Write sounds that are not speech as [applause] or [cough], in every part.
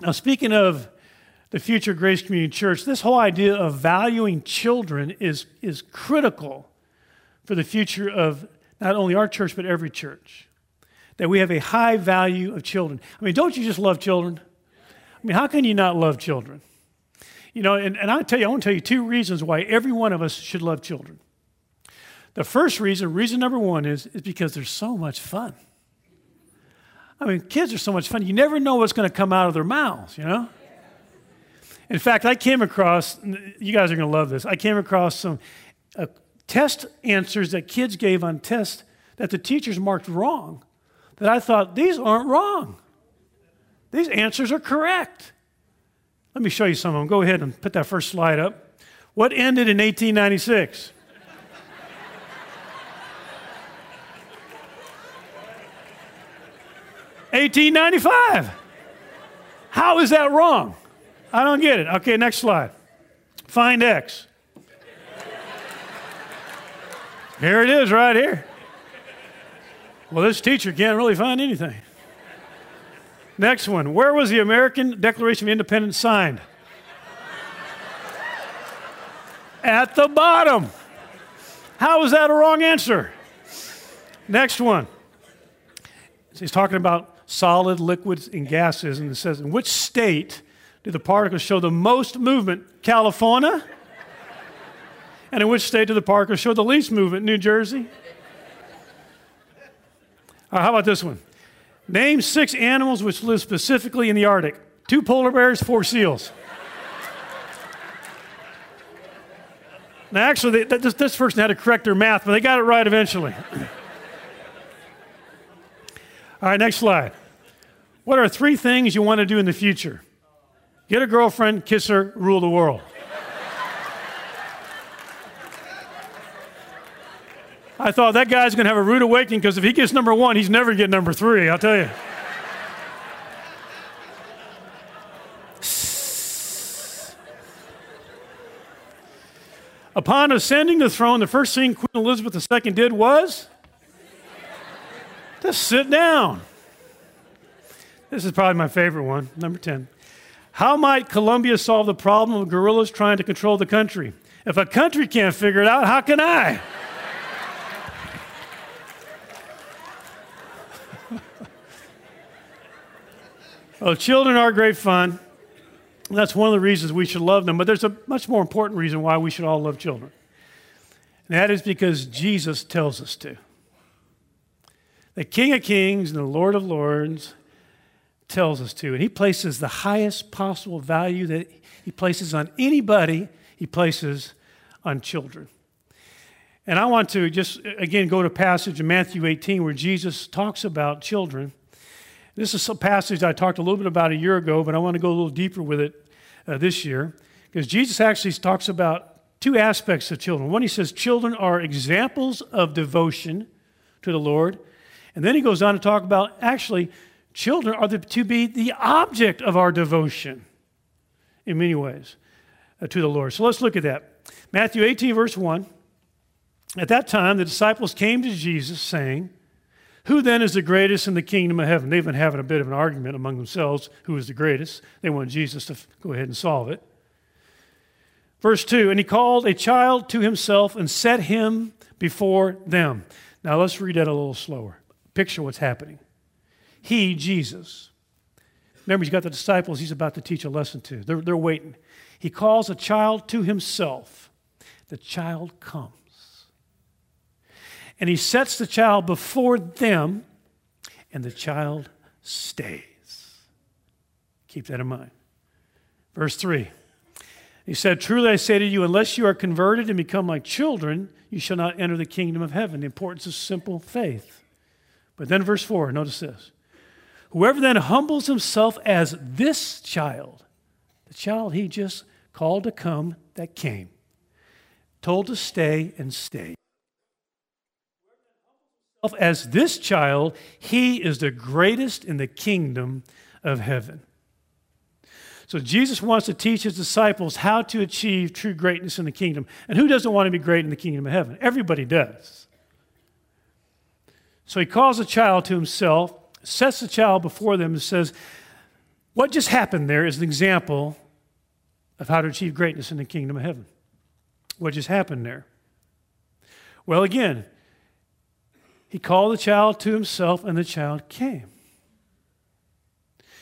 Now, speaking of the future Grace Community Church, this whole idea of valuing children is, is critical for the future of not only our church, but every church. That we have a high value of children. I mean, don't you just love children? I mean, how can you not love children? You know, and, and I tell you, I want to tell you two reasons why every one of us should love children. The first reason, reason number one, is, is because they're so much fun. I mean, kids are so much fun. You never know what's going to come out of their mouths, you know? In fact, I came across, you guys are going to love this. I came across some uh, test answers that kids gave on tests that the teachers marked wrong, that I thought, these aren't wrong. These answers are correct. Let me show you some of them. Go ahead and put that first slide up. What ended in 1896? Eighteen ninety five. How is that wrong? I don't get it. Okay, next slide. Find X. Here it is right here. Well, this teacher can't really find anything. Next one. Where was the American Declaration of Independence signed? At the bottom. How is that a wrong answer? Next one. He's talking about solid, liquids, and gases, and it says, in which state do the particles show the most movement? California? and in which state do the particles show the least movement? New Jersey? Uh, how about this one? Name six animals which live specifically in the Arctic two polar bears, four seals. now, actually, they, this, this person had to correct their math, but they got it right eventually. [clears throat] All right, next slide. What are three things you want to do in the future? Get a girlfriend, kiss her, rule the world. I thought that guy's going to have a rude awakening because if he gets number one, he's never get number three, I'll tell you. Upon ascending the throne, the first thing Queen Elizabeth II did was to sit down. This is probably my favorite one, number 10. How might Colombia solve the problem of guerrillas trying to control the country? If a country can't figure it out, how can I? [laughs] well, children are great fun. That's one of the reasons we should love them. But there's a much more important reason why we should all love children. And that is because Jesus tells us to. The King of Kings and the Lord of Lords tells us to. And he places the highest possible value that he places on anybody, he places on children. And I want to just again go to a passage in Matthew 18 where Jesus talks about children. This is a passage I talked a little bit about a year ago, but I want to go a little deeper with it uh, this year because Jesus actually talks about two aspects of children. One, he says children are examples of devotion to the Lord. And then he goes on to talk about actually Children are to be the object of our devotion in many ways uh, to the Lord. So let's look at that. Matthew 18, verse 1. At that time, the disciples came to Jesus saying, Who then is the greatest in the kingdom of heaven? They've been having a bit of an argument among themselves who is the greatest. They want Jesus to go ahead and solve it. Verse 2 And he called a child to himself and set him before them. Now let's read that a little slower. Picture what's happening. He, Jesus. Remember, he's got the disciples he's about to teach a lesson to. They're, they're waiting. He calls a child to himself. The child comes. And he sets the child before them, and the child stays. Keep that in mind. Verse 3. He said, Truly I say to you, unless you are converted and become like children, you shall not enter the kingdom of heaven. The importance of simple faith. But then, verse 4, notice this. Whoever then humbles himself as this child, the child he just called to come that came, told to stay and stay. As this child, he is the greatest in the kingdom of heaven. So Jesus wants to teach his disciples how to achieve true greatness in the kingdom. And who doesn't want to be great in the kingdom of heaven? Everybody does. So he calls a child to himself sets the child before them and says, What just happened there is an example of how to achieve greatness in the kingdom of heaven. What just happened there? Well, again, he called the child to himself, and the child came.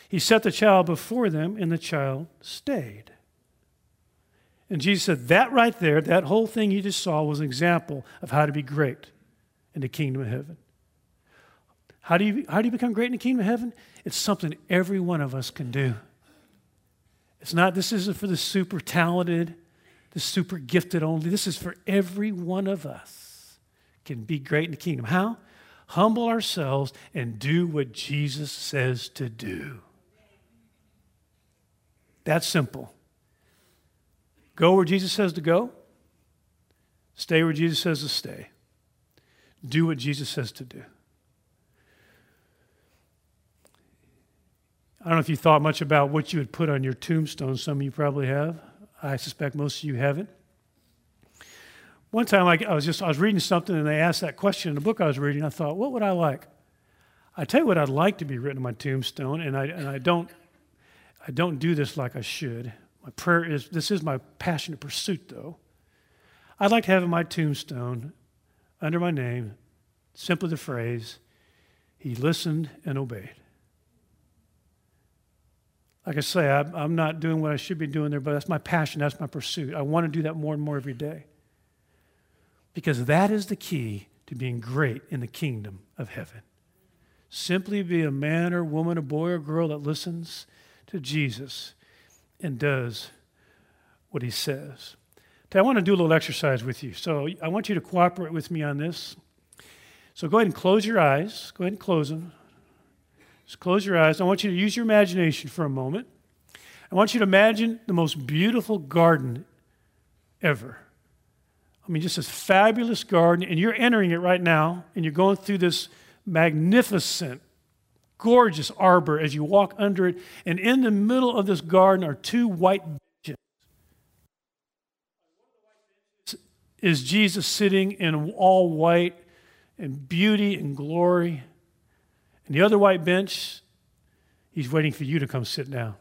He set the child before them, and the child stayed. And Jesus said, That right there, that whole thing you just saw was an example of how to be great in the kingdom of heaven. How do you, how do you become great in the kingdom of heaven? It's something every one of us can do. It's not, this isn't for the super talented, the super gifted only. This is for every one of us can be great in the kingdom. How? Humble ourselves and do what Jesus says to do. That's simple. Go where Jesus says to go. Stay where Jesus says to stay. Do what Jesus says to do. I don't know if you thought much about what you would put on your tombstone. Some of you probably have. I suspect most of you haven't. One time I, I was just I was reading something and they asked that question in the book I was reading. I thought, what would I like? I tell you what I'd like to be written on my tombstone, and I and I don't I don't do this like I should. My prayer is this is my passionate pursuit though. I'd like to have in my tombstone under my name simply the phrase, He listened and obeyed. Like I say, I'm not doing what I should be doing there, but that's my passion, that's my pursuit. I want to do that more and more every day. Because that is the key to being great in the kingdom of heaven. Simply be a man or woman, a boy or girl that listens to Jesus and does what he says. I want to do a little exercise with you. So I want you to cooperate with me on this. So go ahead and close your eyes. Go ahead and close them. Close your eyes. I want you to use your imagination for a moment. I want you to imagine the most beautiful garden ever. I mean, just this fabulous garden, and you're entering it right now, and you're going through this magnificent, gorgeous arbor as you walk under it. And in the middle of this garden are two white benches. Is Jesus sitting in all white and beauty and glory? And the other white bench, he's waiting for you to come sit down.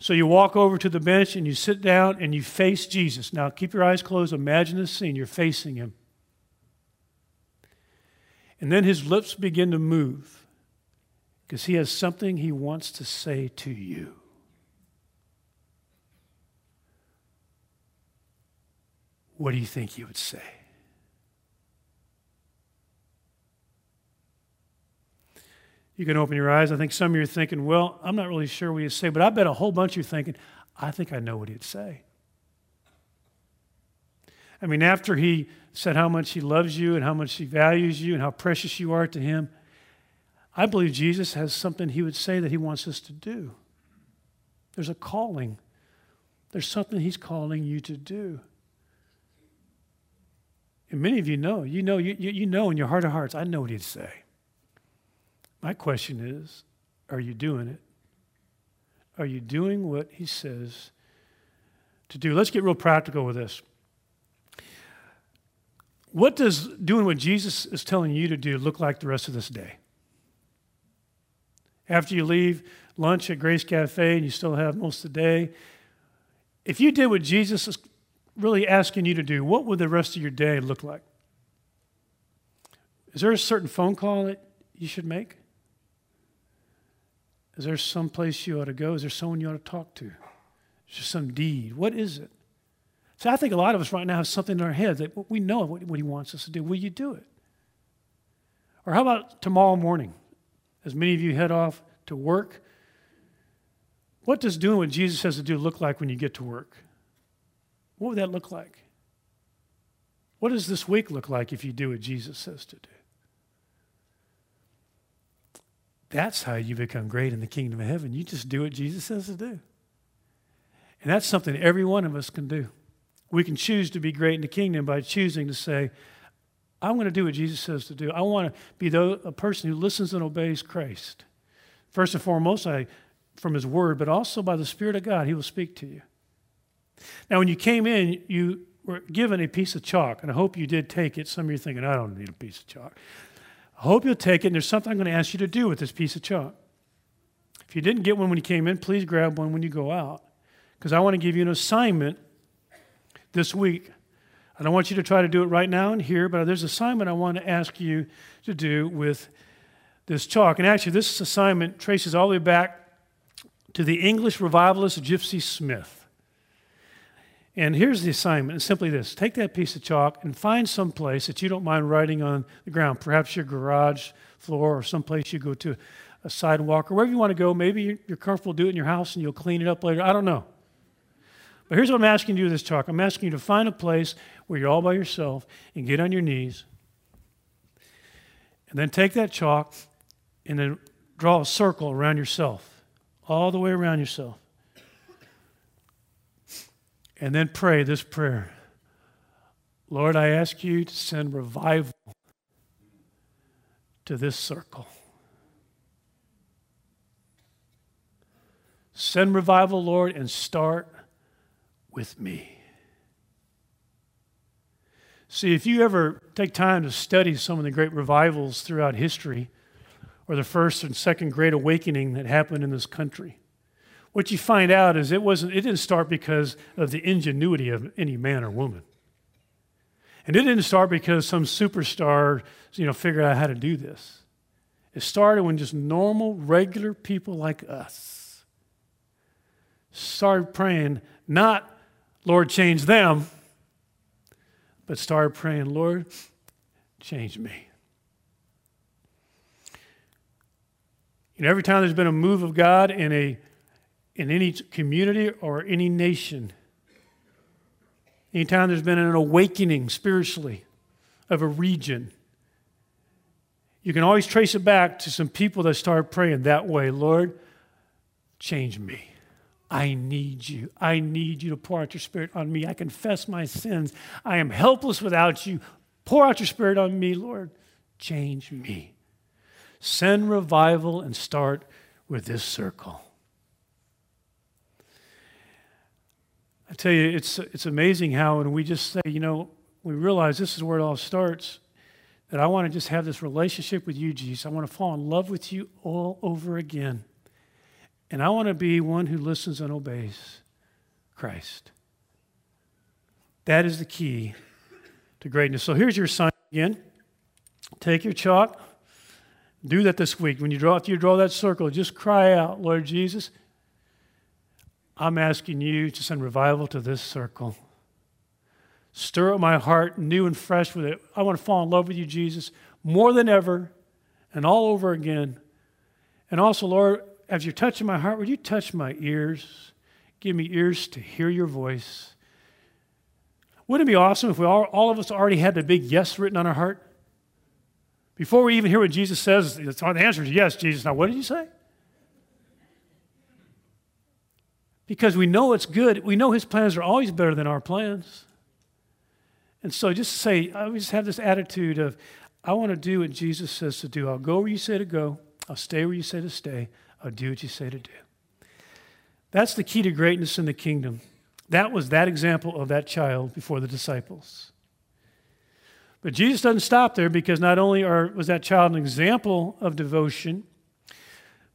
So you walk over to the bench and you sit down and you face Jesus. Now keep your eyes closed. Imagine this scene. You're facing him. And then his lips begin to move because he has something he wants to say to you. What do you think he would say? You can open your eyes. I think some of you are thinking, well, I'm not really sure what he'd say, but I bet a whole bunch of you are thinking, I think I know what he'd say. I mean, after he said how much he loves you and how much he values you and how precious you are to him, I believe Jesus has something he would say that he wants us to do. There's a calling, there's something he's calling you to do. And many of you know, you know, you, you know in your heart of hearts, I know what he'd say. My question is are you doing it? Are you doing what he says to do? Let's get real practical with this. What does doing what Jesus is telling you to do look like the rest of this day? After you leave lunch at Grace Cafe and you still have most of the day, if you did what Jesus is really asking you to do, what would the rest of your day look like? Is there a certain phone call that you should make? Is there some place you ought to go? Is there someone you ought to talk to? Is there some deed? What is it? So I think a lot of us right now have something in our head that we know what, what He wants us to do. Will you do it? Or how about tomorrow morning, as many of you head off to work? What does doing what Jesus says to do look like when you get to work? What would that look like? What does this week look like if you do what Jesus says to do? That's how you become great in the kingdom of heaven. You just do what Jesus says to do. And that's something every one of us can do. We can choose to be great in the kingdom by choosing to say, I'm going to do what Jesus says to do. I want to be a person who listens and obeys Christ. First and foremost, I, from his word, but also by the Spirit of God, he will speak to you. Now, when you came in, you were given a piece of chalk, and I hope you did take it. Some of you are thinking, I don't need a piece of chalk. I hope you'll take it, and there's something I'm going to ask you to do with this piece of chalk. If you didn't get one when you came in, please grab one when you go out. Because I want to give you an assignment this week. I don't want you to try to do it right now and here, but there's an assignment I want to ask you to do with this chalk. And actually, this assignment traces all the way back to the English revivalist Gypsy Smith. And here's the assignment it's simply this take that piece of chalk and find some place that you don't mind writing on the ground, perhaps your garage floor or someplace you go to, a sidewalk or wherever you want to go. Maybe you're comfortable doing it in your house and you'll clean it up later. I don't know. But here's what I'm asking you to do this chalk I'm asking you to find a place where you're all by yourself and get on your knees. And then take that chalk and then draw a circle around yourself, all the way around yourself. And then pray this prayer Lord, I ask you to send revival to this circle. Send revival, Lord, and start with me. See, if you ever take time to study some of the great revivals throughout history, or the first and second great awakening that happened in this country, what you find out is it wasn't it didn't start because of the ingenuity of any man or woman. And it didn't start because some superstar, you know, figured out how to do this. It started when just normal, regular people like us started praying, not, Lord, change them, but started praying, Lord, change me. You know, every time there's been a move of God in, a, in any community or any nation, anytime there's been an awakening spiritually of a region, you can always trace it back to some people that started praying that way Lord, change me. I need you. I need you to pour out your spirit on me. I confess my sins. I am helpless without you. Pour out your spirit on me, Lord. Change me. Send revival and start with this circle. I tell you, it's, it's amazing how when we just say, you know, we realize this is where it all starts, that I want to just have this relationship with you, Jesus. I want to fall in love with you all over again. And I want to be one who listens and obeys Christ. That is the key to greatness. So here's your sign again. Take your chalk. Do that this week. When you draw, after you draw that circle, just cry out, Lord Jesus, I'm asking you to send revival to this circle. Stir up my heart new and fresh with it. I want to fall in love with you, Jesus, more than ever and all over again. And also, Lord, as you're touching my heart, would you touch my ears? Give me ears to hear your voice. Wouldn't it be awesome if we all, all of us already had the big yes written on our heart? Before we even hear what Jesus says, the answer is yes, Jesus. Now, what did you say? Because we know it's good. We know his plans are always better than our plans. And so just say, I just have this attitude of, I want to do what Jesus says to do. I'll go where you say to go. I'll stay where you say to stay. I'll do what you say to do. That's the key to greatness in the kingdom. That was that example of that child before the disciples. But Jesus doesn't stop there because not only are, was that child an example of devotion,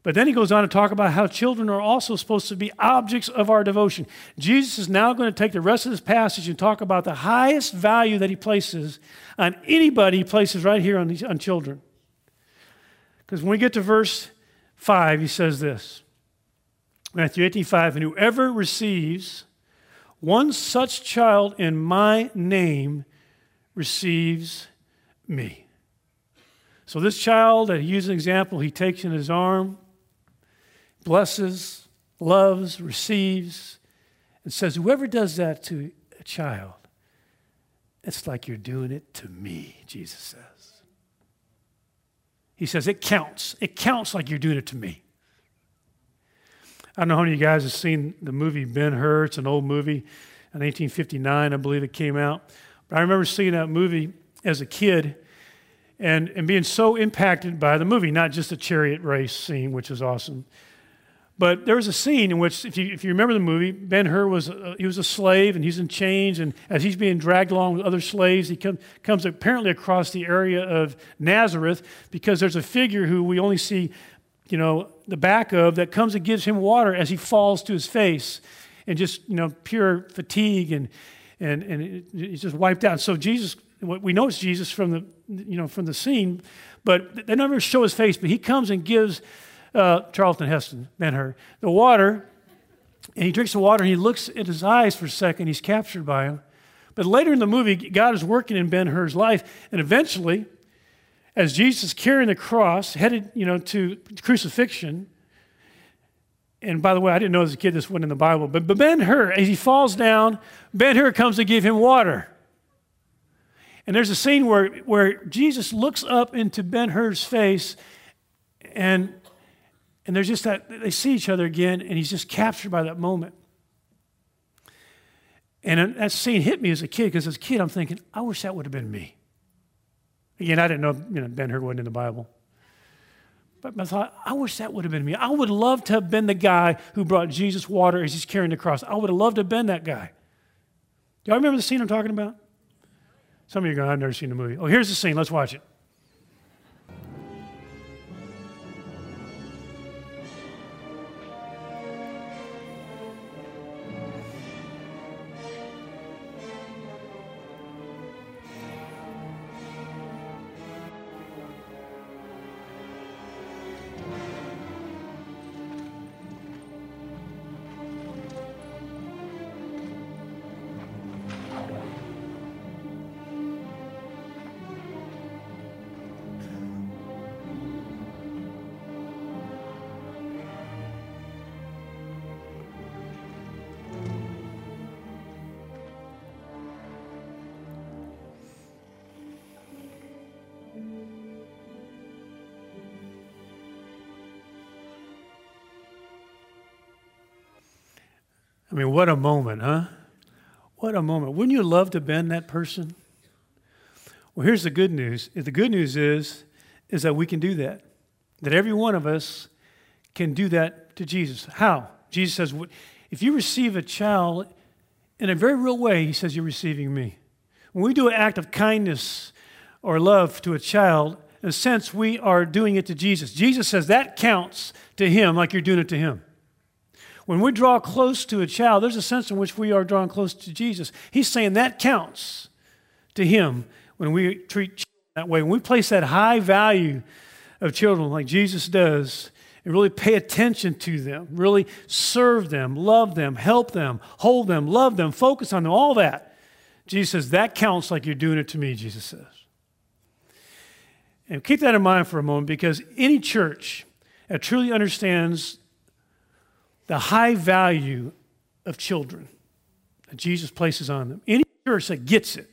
but then he goes on to talk about how children are also supposed to be objects of our devotion. Jesus is now going to take the rest of this passage and talk about the highest value that he places on anybody he places right here on, these, on children. Because when we get to verse 5, he says this Matthew 18 5, and whoever receives one such child in my name receives me. So, this child that he uses an example, he takes in his arm, blesses, loves, receives, and says, Whoever does that to a child, it's like you're doing it to me, Jesus says. He says, It counts. It counts like you're doing it to me. I don't know how many of you guys have seen the movie Ben Hur. It's an old movie. In 1959, I believe it came out. But I remember seeing that movie as a kid and, and being so impacted by the movie, not just the chariot race scene, which is awesome, but there was a scene in which, if you, if you remember the movie, Ben Hur was a, he was a slave and he's in chains, and as he's being dragged along with other slaves, he come, comes apparently across the area of Nazareth because there's a figure who we only see you know, the back of that comes and gives him water as he falls to his face and just, you know, pure fatigue and, and, and he's just wiped out. So Jesus, we know it's Jesus from the, you know, from the scene, but they never show his face, but he comes and gives uh, Charlton Heston, Ben-Hur, the water, and he drinks the water and he looks at his eyes for a second. He's captured by him. But later in the movie, God is working in Ben-Hur's life, and eventually, as Jesus carrying the cross, headed, you know, to crucifixion, and by the way, I didn't know as a kid this wasn't in the Bible, but, but Ben Hur, as he falls down, Ben Hur comes to give him water. And there's a scene where, where Jesus looks up into Ben Hur's face, and, and there's just that, they see each other again, and he's just captured by that moment. And that scene hit me as a kid, because as a kid, I'm thinking, I wish that would have been me. Again, I didn't know, you know Ben Hur wasn't in the Bible. But I thought, I wish that would have been me. I would love to have been the guy who brought Jesus water as he's carrying the cross. I would have loved to have been that guy. Do y'all remember the scene I'm talking about? Some of you are going, I've never seen the movie. Oh, here's the scene. Let's watch it. I mean, what a moment, huh? What a moment. Wouldn't you love to bend that person? Well, here's the good news. The good news is, is that we can do that. That every one of us can do that to Jesus. How? Jesus says, if you receive a child in a very real way, he says, you're receiving me. When we do an act of kindness or love to a child, in a sense, we are doing it to Jesus. Jesus says that counts to him like you're doing it to him. When we draw close to a child, there's a sense in which we are drawing close to Jesus. He's saying that counts to him when we treat children that way. When we place that high value of children like Jesus does, and really pay attention to them, really serve them, love them, help them, hold them, love them, focus on them, all that. Jesus says, that counts like you're doing it to me, Jesus says. And keep that in mind for a moment because any church that truly understands the high value of children that Jesus places on them. Any church that gets it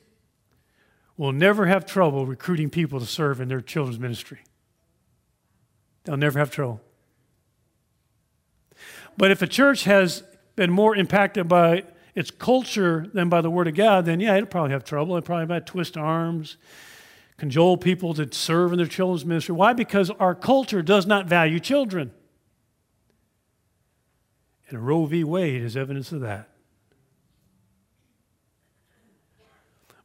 will never have trouble recruiting people to serve in their children's ministry. They'll never have trouble. But if a church has been more impacted by its culture than by the Word of God, then yeah, it'll probably have trouble. It'll probably might twist arms, cajole people to serve in their children's ministry. Why? Because our culture does not value children. And Roe v. Wade is evidence of that.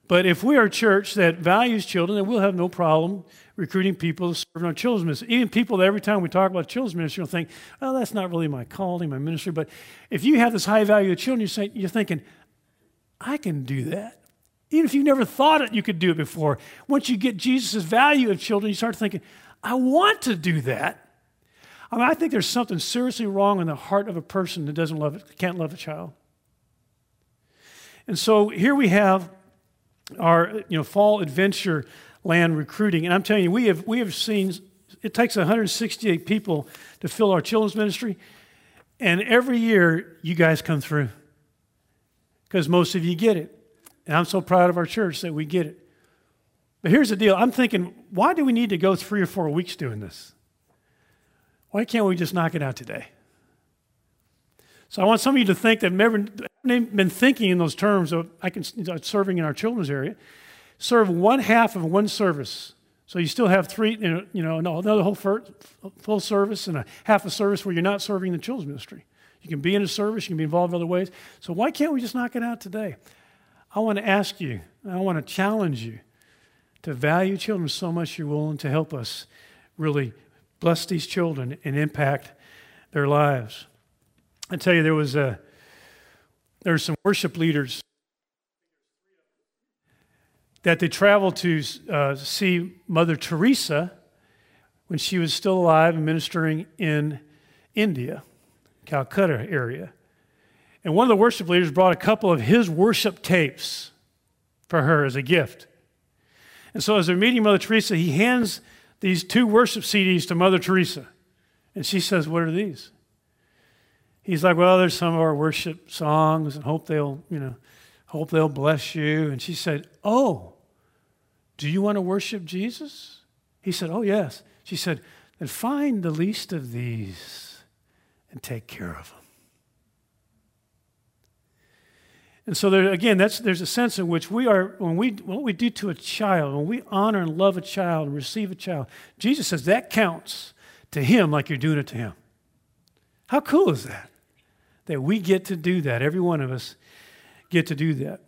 But if we are a church that values children, then we'll have no problem recruiting people to serve in our children's ministry. Even people that every time we talk about children's ministry will think, well, that's not really my calling, my ministry. But if you have this high value of children, you're, saying, you're thinking, I can do that. Even if you never thought it, you could do it before. Once you get Jesus' value of children, you start thinking, I want to do that. I mean, I think there's something seriously wrong in the heart of a person that doesn't love it, can't love a child. And so here we have our you know fall adventure land recruiting, and I'm telling you, we have we have seen it takes 168 people to fill our children's ministry, and every year you guys come through because most of you get it, and I'm so proud of our church that we get it. But here's the deal: I'm thinking, why do we need to go three or four weeks doing this? Why can't we just knock it out today? So I want some of you to think that never been thinking in those terms of I can uh, serving in our children's area. Serve one half of one service. So you still have three, you know, another whole full service and a half a service where you're not serving the children's ministry. You can be in a service, you can be involved in other ways. So why can't we just knock it out today? I want to ask you, I want to challenge you to value children so much you're willing to help us really bless these children and impact their lives. I tell you, there was a there were some worship leaders that they traveled to uh, see Mother Teresa when she was still alive and ministering in India, Calcutta area. And one of the worship leaders brought a couple of his worship tapes for her as a gift. And so, as they're meeting Mother Teresa, he hands these two worship CDs to Mother Teresa. And she says, What are these? He's like, Well, there's some of our worship songs and hope they'll, you know, hope they'll bless you. And she said, Oh, do you want to worship Jesus? He said, Oh, yes. She said, Then find the least of these and take care of them. And so there, again, there's a sense in which we are, when we, what we do to a child, when we honor and love a child and receive a child, Jesus says that counts to him like you're doing it to him. How cool is that? That we get to do that. Every one of us get to do that.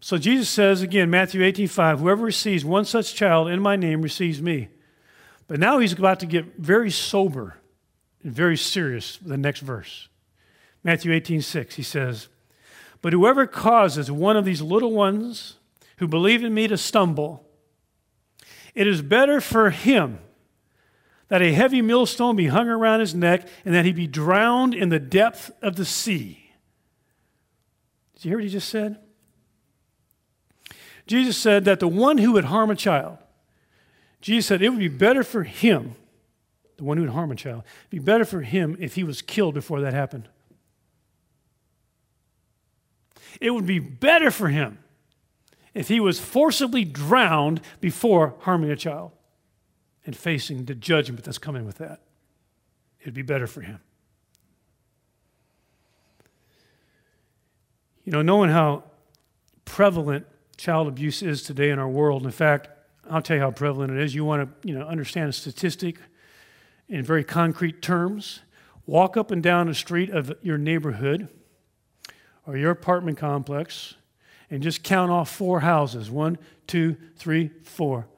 So Jesus says again, Matthew 18, 5, whoever receives one such child in my name receives me. But now he's about to get very sober and very serious the next verse. Matthew 18, 6, he says, but whoever causes one of these little ones who believe in me to stumble, it is better for him that a heavy millstone be hung around his neck and that he be drowned in the depth of the sea. Did you hear what he just said? Jesus said that the one who would harm a child, Jesus said it would be better for him, the one who would harm a child, it'd be better for him if he was killed before that happened. It would be better for him if he was forcibly drowned before harming a child and facing the judgment that's coming with that. It'd be better for him. You know, knowing how prevalent child abuse is today in our world, in fact, I'll tell you how prevalent it is. You want to, you know, understand a statistic in very concrete terms. Walk up and down the street of your neighborhood or your apartment complex and just count off four houses one, two, three, four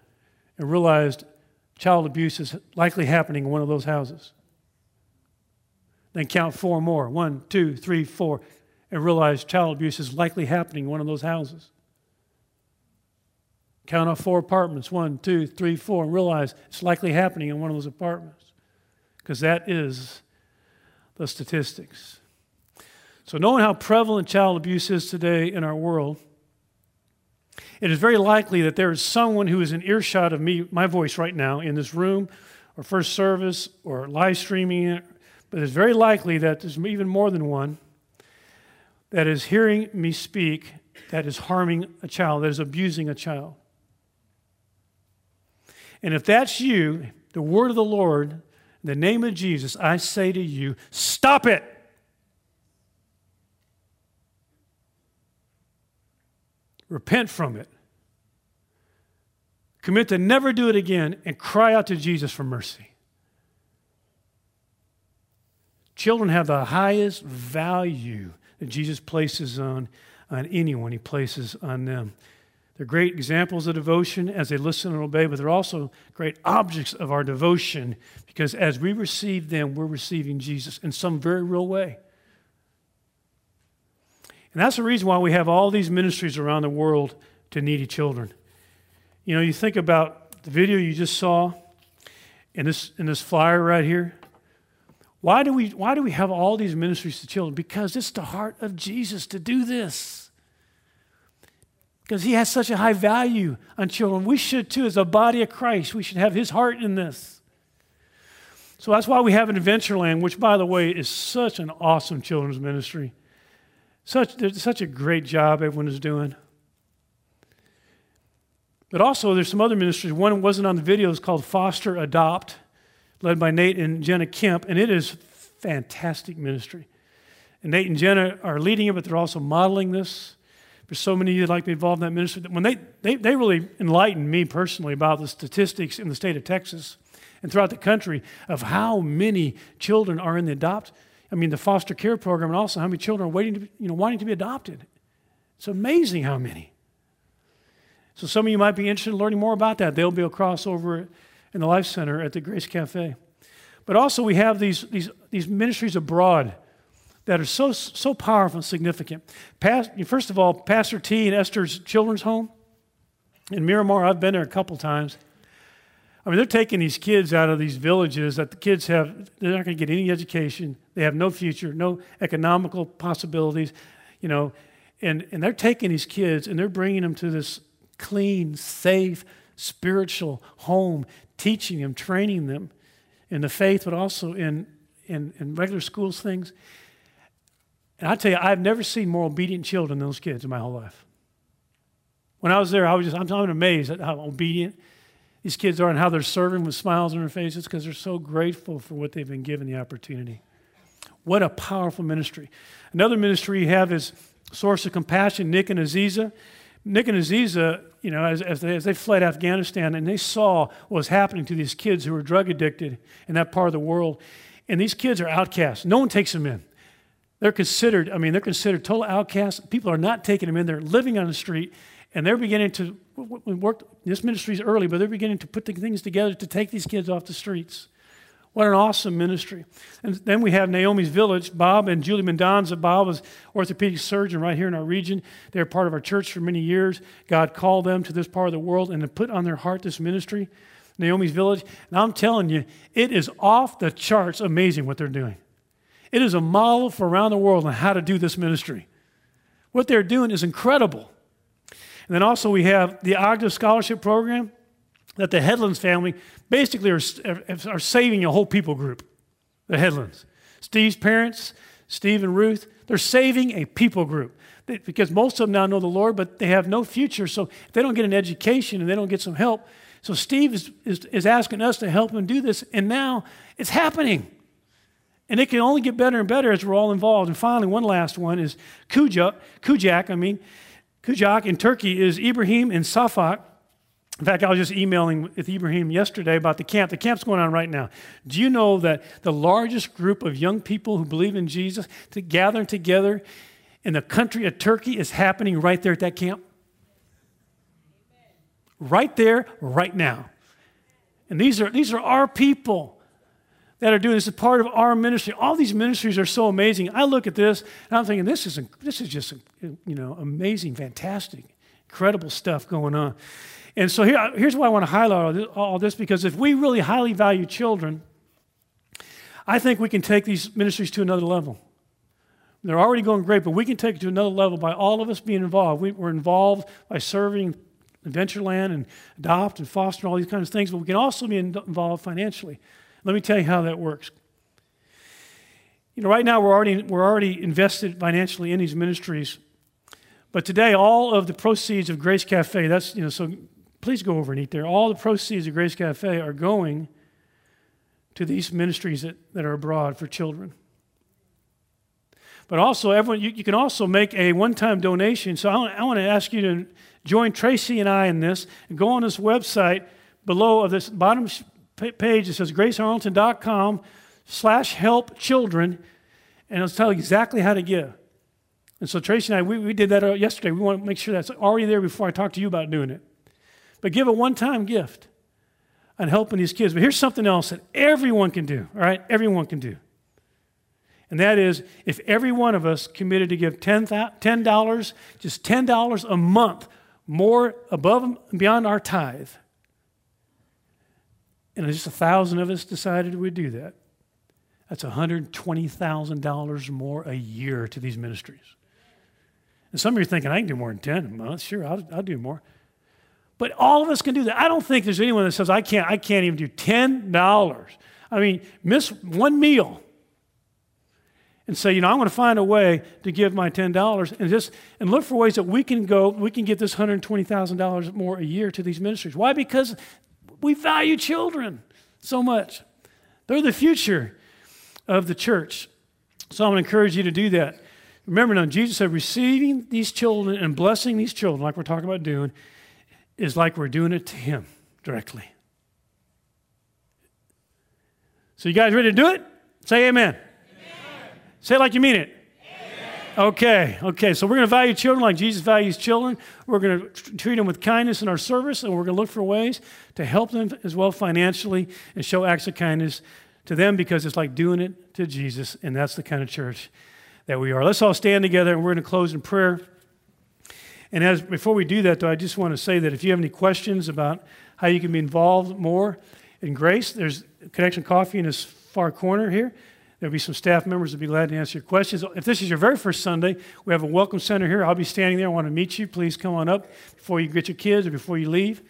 and realized child abuse is likely happening in one of those houses. Then count four more one, two, three, four and realize child abuse is likely happening in one of those houses. Count off four apartments one, two, three, four and realize it's likely happening in one of those apartments because that is the statistics. So, knowing how prevalent child abuse is today in our world, it is very likely that there is someone who is in earshot of me, my voice right now, in this room, or first service, or live streaming it. But it's very likely that there's even more than one that is hearing me speak that is harming a child, that is abusing a child. And if that's you, the word of the Lord, the name of Jesus, I say to you, stop it. Repent from it, commit to never do it again, and cry out to Jesus for mercy. Children have the highest value that Jesus places on, on anyone, He places on them. They're great examples of devotion as they listen and obey, but they're also great objects of our devotion because as we receive them, we're receiving Jesus in some very real way. And that's the reason why we have all these ministries around the world to needy children. You know, you think about the video you just saw in this, in this flyer right here. Why do, we, why do we have all these ministries to children? Because it's the heart of Jesus to do this. Because he has such a high value on children. We should too, as a body of Christ, we should have his heart in this. So that's why we have an Adventureland, which, by the way, is such an awesome children's ministry. Such, such a great job everyone is doing. But also, there's some other ministries. One wasn't on the video, it's called Foster Adopt, led by Nate and Jenna Kemp, and it is fantastic ministry. And Nate and Jenna are leading it, but they're also modeling this. There's so many of you that like to be involved in that ministry. When they, they, they really enlightened me personally about the statistics in the state of Texas and throughout the country of how many children are in the adopt I mean, the foster care program, and also how many children are waiting to, be, you know, wanting to be adopted. It's amazing how many. So some of you might be interested in learning more about that. There'll be a crossover in the Life Center at the Grace Cafe. But also, we have these, these, these ministries abroad that are so, so powerful and significant. Past, first of all, Pastor T and Esther's children's home in Myanmar, I've been there a couple times. I mean, they're taking these kids out of these villages that the kids have, they're not going to get any education. They have no future, no economical possibilities, you know. And, and they're taking these kids and they're bringing them to this clean, safe, spiritual home, teaching them, training them in the faith, but also in, in, in regular schools things. And I tell you, I've never seen more obedient children than those kids in my whole life. When I was there, I was just, I'm, I'm amazed at how obedient these kids are and how they're serving with smiles on their faces because they're so grateful for what they've been given the opportunity. What a powerful ministry. Another ministry you have is Source of Compassion, Nick and Aziza. Nick and Aziza, you know, as, as, they, as they fled Afghanistan and they saw what was happening to these kids who were drug addicted in that part of the world, and these kids are outcasts. No one takes them in. They're considered, I mean, they're considered total outcasts. People are not taking them in. They're living on the street, and they're beginning to work. This ministry is early, but they're beginning to put the things together to take these kids off the streets. What an awesome ministry. And then we have Naomi's Village. Bob and Julie Mendonza. Bob was orthopedic surgeon right here in our region. They're part of our church for many years. God called them to this part of the world and to put on their heart this ministry, Naomi's Village. And I'm telling you, it is off the charts amazing what they're doing. It is a model for around the world on how to do this ministry. What they're doing is incredible. And then also we have the Ogden Scholarship Program that the Headlands family basically are, are saving a whole people group, the Headlands. Steve's parents, Steve and Ruth, they're saving a people group because most of them now know the Lord, but they have no future. So if they don't get an education and they don't get some help, so Steve is, is, is asking us to help him do this, and now it's happening. And it can only get better and better as we're all involved. And finally, one last one is Kujak, Kujak I mean, Kujak in Turkey is Ibrahim and Safak. In fact, I was just emailing with Ibrahim yesterday about the camp. The camp's going on right now. Do you know that the largest group of young people who believe in Jesus to gather together in the country of Turkey is happening right there at that camp? Right there, right now. And these are, these are our people that are doing this. is part of our ministry. All these ministries are so amazing. I look at this and I'm thinking, this is, this is just, you know, amazing, fantastic, incredible stuff going on. And so here, here's why I want to highlight all this, because if we really highly value children, I think we can take these ministries to another level. They're already going great, but we can take it to another level by all of us being involved. We, are involved by serving Adventureland and Adopt and Foster and all these kinds of things, but we can also be involved financially. Let me tell you how that works. You know, right now we're already, we're already invested financially in these ministries, but today all of the proceeds of Grace Cafe, that's, you know, so please go over and eat there. All the proceeds of Grace Cafe are going to these ministries that, that are abroad for children. But also, everyone, you, you can also make a one time donation. So I want, I want to ask you to join Tracy and I in this and go on this website below of this bottom page. It says gracearlington.com slash help children, and it'll tell you exactly how to give. And so Tracy and I, we, we did that uh, yesterday. We want to make sure that's already there before I talk to you about doing it. But give a one time gift on helping these kids. But here's something else that everyone can do, all right? Everyone can do. And that is if every one of us committed to give $10, just $10 a month more above and beyond our tithe, and just a thousand of us decided we'd do that, that's $120,000 more a year to these ministries. And some of you are thinking, I can do more than 10 a month. Sure, I'll, I'll do more. But all of us can do that. I don't think there's anyone that says, I can't, I can't even do $10. I mean, miss one meal and say, you know, I'm going to find a way to give my $10 and just and look for ways that we can go, we can get this $120,000 more a year to these ministries. Why? Because we value children so much. They're the future of the church. So I'm going to encourage you to do that. Remember now, Jesus said, receiving these children and blessing these children, like we're talking about doing, is like we're doing it to Him directly. So, you guys ready to do it? Say amen. amen. Say it like you mean it. Amen. Okay, okay. So, we're going to value children like Jesus values children. We're going to treat them with kindness in our service, and we're going to look for ways to help them as well financially and show acts of kindness to them because it's like doing it to Jesus, and that's the kind of church that we are. Let's all stand together, and we're going to close in prayer. And as before we do that, though, I just want to say that if you have any questions about how you can be involved more in grace, there's Connection Coffee in this far corner here. There'll be some staff members that will be glad to answer your questions. If this is your very first Sunday, we have a welcome center here. I'll be standing there. I want to meet you. Please come on up before you get your kids or before you leave.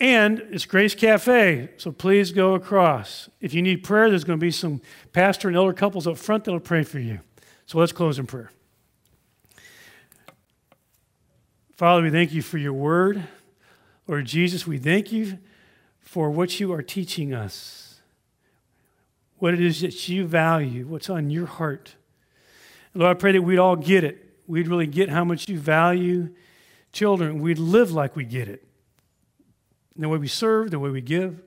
And it's Grace Cafe, so please go across. If you need prayer, there's going to be some pastor and elder couples up front that'll pray for you. So let's close in prayer. Father, we thank you for your word. Lord Jesus, we thank you for what you are teaching us, what it is that you value, what's on your heart. Lord, I pray that we'd all get it. We'd really get how much you value children. We'd live like we get it the way we serve, the way we give.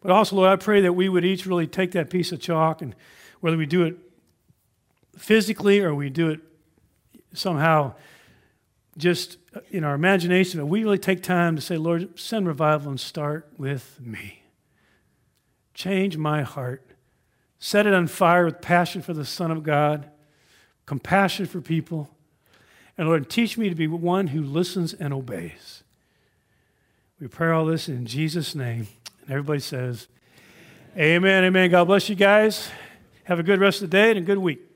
But also, Lord, I pray that we would each really take that piece of chalk and whether we do it physically or we do it somehow just uh, in our imagination, that we really take time to say, Lord, send revival and start with me. Change my heart. Set it on fire with passion for the Son of God, compassion for people. And Lord, teach me to be one who listens and obeys. We pray all this in Jesus' name. And everybody says, Amen, amen. God bless you guys. Have a good rest of the day and a good week.